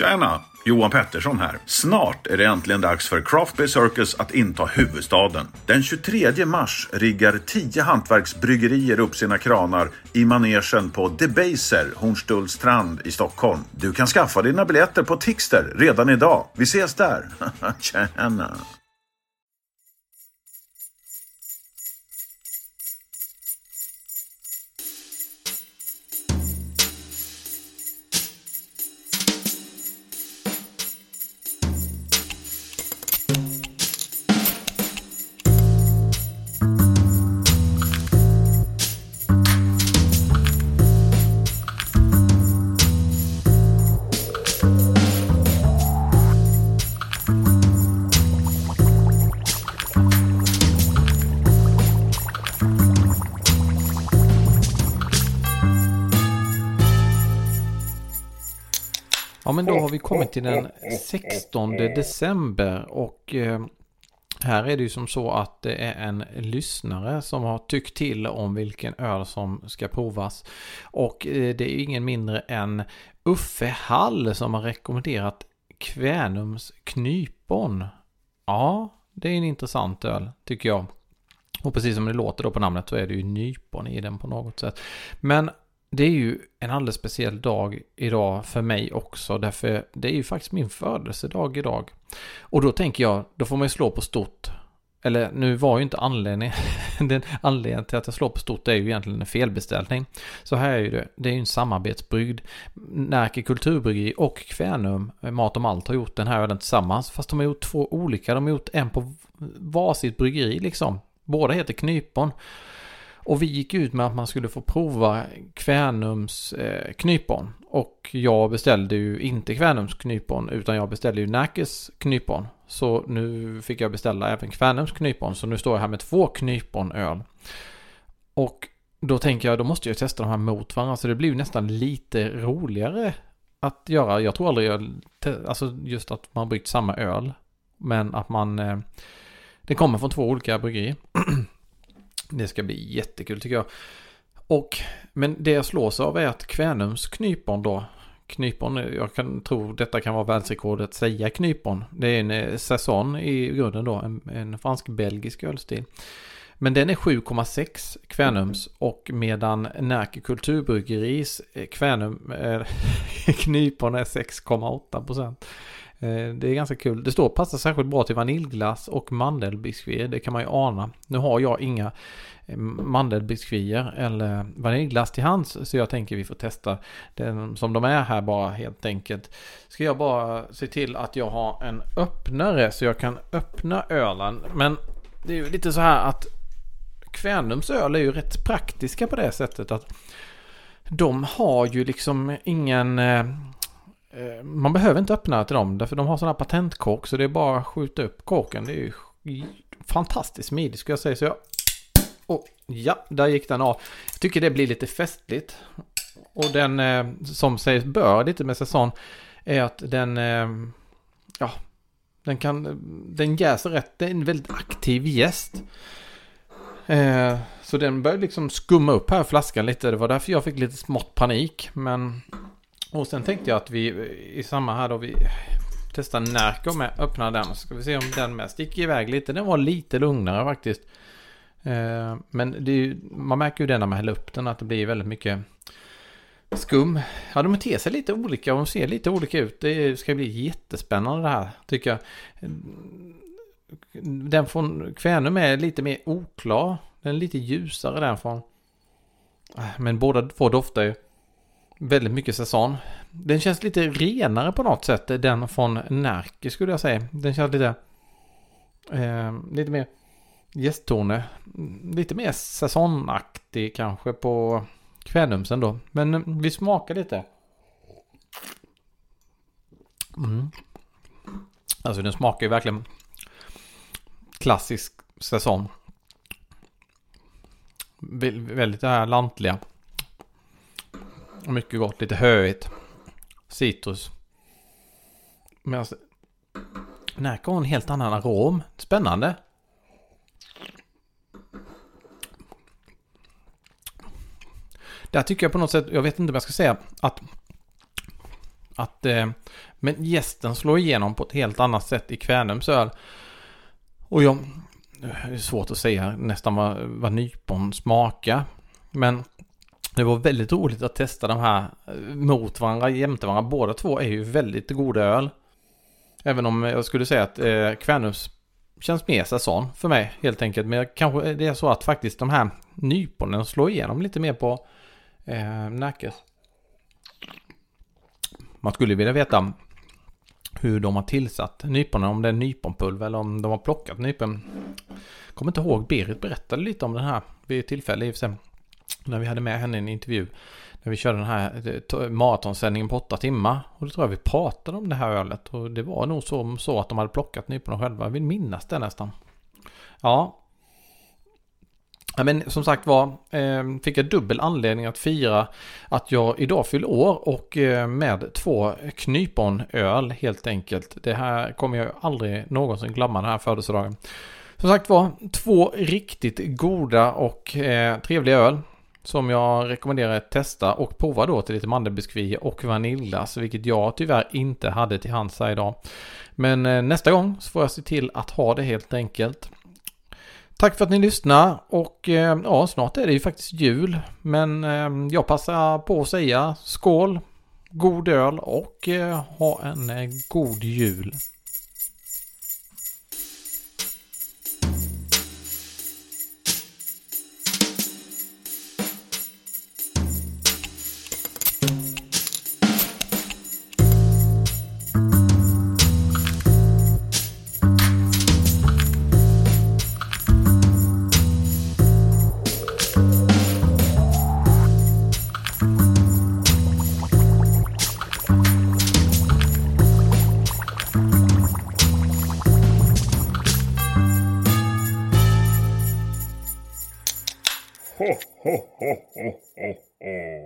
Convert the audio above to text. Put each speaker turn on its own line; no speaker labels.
Tjena! Johan Pettersson här. Snart är det äntligen dags för Craft Beer Circus att inta huvudstaden. Den 23 mars riggar 10 hantverksbryggerier upp sina kranar i manegen på Debaser, Hornstullstrand i Stockholm. Du kan skaffa dina biljetter på Tixter redan idag. Vi ses där! Tjena!
Ja men då har vi kommit till den 16 december och eh, här är det ju som så att det är en lyssnare som har tyckt till om vilken öl som ska provas. Och eh, det är ingen mindre än Uffe Hall som har rekommenderat Kvänums Knypon. Ja, det är en intressant öl tycker jag. Och precis som det låter då på namnet så är det ju nypon i den på något sätt. Men det är ju en alldeles speciell dag idag för mig också. Därför det är ju faktiskt min födelsedag idag. Och då tänker jag, då får man ju slå på stort. Eller nu var ju inte anledningen, den anledningen till att jag slår på stort är ju egentligen en felbeställning. Så här är ju det, det är ju en samarbetsbrygd. Närke Kulturbryggeri och Kvänum eh, Mat om Allt har gjort den här ölen tillsammans. Fast de har gjort två olika, de har gjort en på varsitt bryggeri liksom. Båda heter Knypon. Och vi gick ut med att man skulle få prova Kvänums eh, knypon. Och jag beställde ju inte Kvänums knypon utan jag beställde ju Närkes knypon. Så nu fick jag beställa även Kvänums knypon. Så nu står jag här med två knyponöl. Och då tänker jag, då måste jag testa de här mot varandra. Så det blir ju nästan lite roligare att göra. Jag tror aldrig jag, alltså just att man bryggt samma öl. Men att man, eh, det kommer från två olika bryggerier. Det ska bli jättekul tycker jag. Och, men det jag slås av är att Kvänums knypon då, knypon, jag kan tro detta kan vara världsrekordet säga knypon. Det är en saison säsong i grunden då, en, en fransk-belgisk ölstil. Men den är 7,6 Kvänums och medan Närke Kulturbryggeris eh, Kvänum äh, knypon är 6,8 procent. Eh, det är ganska kul. Det står passar särskilt bra till vaniljglass och mandelbiskvier. Det kan man ju ana. Nu har jag inga eh, mandelbiskvier eller vaniljglass till hands. Så jag tänker vi får testa den som de är här bara helt enkelt. Ska jag bara se till att jag har en öppnare så jag kan öppna ölen. Men det är ju lite så här att Kvänums öl är ju rätt praktiska på det sättet att de har ju liksom ingen Eh, Eh, man behöver inte öppna till dem därför de har sådana patentkork så det är bara att skjuta upp korken. Det är ju fantastiskt smidigt skulle jag säga. Så jag... Oh, ja, där gick den av. Jag tycker det blir lite festligt. Och den eh, som sägs bör lite med säsong är att den, eh, ja, den kan, den jäser rätt. Det är en väldigt aktiv gäst. Eh, så den började liksom skumma upp här flaskan lite. Det var därför jag fick lite smått panik. Men och sen tänkte jag att vi i samma här då vi testar Närco med. Öppna den. Så ska vi se om den med sticker iväg lite. Den var lite lugnare faktiskt. Eh, men ju, man märker ju det när man häller upp den att det blir väldigt mycket skum. Ja, de ter sig lite olika och de ser lite olika ut. Det ska bli jättespännande det här tycker jag. Den från Kvänum är lite mer oklar. Den är lite ljusare den från. Ah, men båda två doftar ju väldigt mycket säsong. Den känns lite renare på något sätt, den från Närke skulle jag säga. Den känns lite, eh, lite mer gästtone. Lite mer säsongaktig kanske på Kvänumsen då. Men eh, vi smakar lite. Mm. Alltså den smakar ju verkligen klassisk säsong. Väldigt det här lantliga. Mycket gott, lite höigt. Citrus. Men alltså, Närke har en helt annan arom. Spännande. Där tycker jag på något sätt, jag vet inte vad jag ska säga, att Att, eh, men gästen slår igenom på ett helt annat sätt i Kvänums öl. Och jag, det är svårt att säga nästan vad, vad nypon smakar. Men det var väldigt roligt att testa de här eh, mot varandra, jämte varandra. Båda två är ju väldigt goda öl. Även om jag skulle säga att eh, Kvänus känns mer säsong för mig helt enkelt. Men kanske eh, det är så att faktiskt de här nyponen slår igenom lite mer på eh, Närkes. Man skulle vilja veta hur de har tillsatt nyponen, om det är nyponpulver eller om de har plockat nypon. Kommer inte ihåg, Berit berättade lite om den här vid ett tillfälle i och för sig. När vi hade med henne i en intervju. När vi körde den här eh, maratonsändningen på åtta timmar. Och då tror jag vi pratade om det här ölet. Och det var nog så, så att de hade plockat nyporna själva. Jag vill minnas det nästan. Ja. ja men som sagt var, eh, fick jag dubbel anledning att fira att jag idag fyller år och eh, med två knyponöl helt enkelt. Det här kommer jag aldrig någonsin glömma den här födelsedagen. Som sagt var, två riktigt goda och eh, trevliga öl. Som jag rekommenderar att testa och prova då till lite mandelbiskvi och vaniljglass. Alltså, vilket jag tyvärr inte hade till hands här idag. Men eh, nästa gång så får jag se till att ha det helt enkelt. Tack för att ni lyssnar och eh, ja, snart är det ju faktiskt jul. Men eh, jag passar på att säga skål, god öl och ha en god jul. ho ho